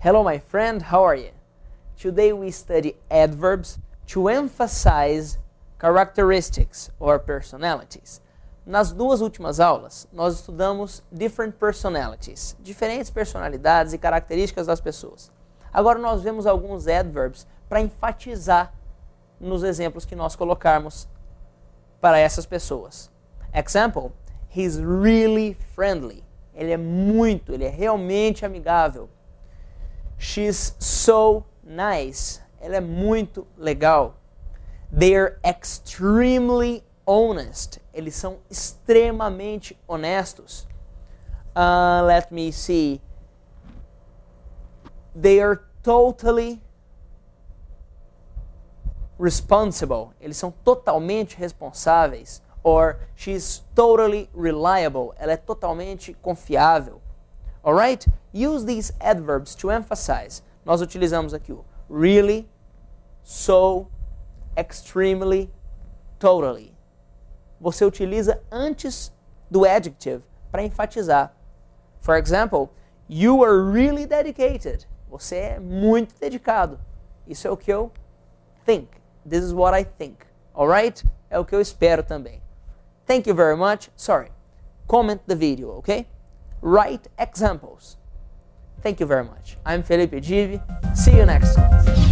Hello, my friend, how are you? Today we study adverbs to emphasize characteristics or personalities. Nas duas últimas aulas, nós estudamos different personalities, diferentes personalidades e características das pessoas. Agora nós vemos alguns adverbs para enfatizar nos exemplos que nós colocarmos para essas pessoas. Example, he's really friendly. Ele é muito, ele é realmente amigável. She's so nice. Ela é muito legal. They're extremely honest. Eles são extremamente honestos. Uh, let me see. They are totally responsible. Eles são totalmente responsáveis. Or she's totally reliable. Ela é totalmente confiável. Alright? Use these adverbs to emphasize. Nós utilizamos aqui o really, so, extremely, totally. Você utiliza antes do adjective para enfatizar. For example, you are really dedicated. Você é muito dedicado. Isso é o que eu think. This is what I think. Alright? É o que eu espero também. Thank you very much. Sorry. Comment the video, okay? Write examples. Thank you very much. I'm Felipe Givi. See you next class.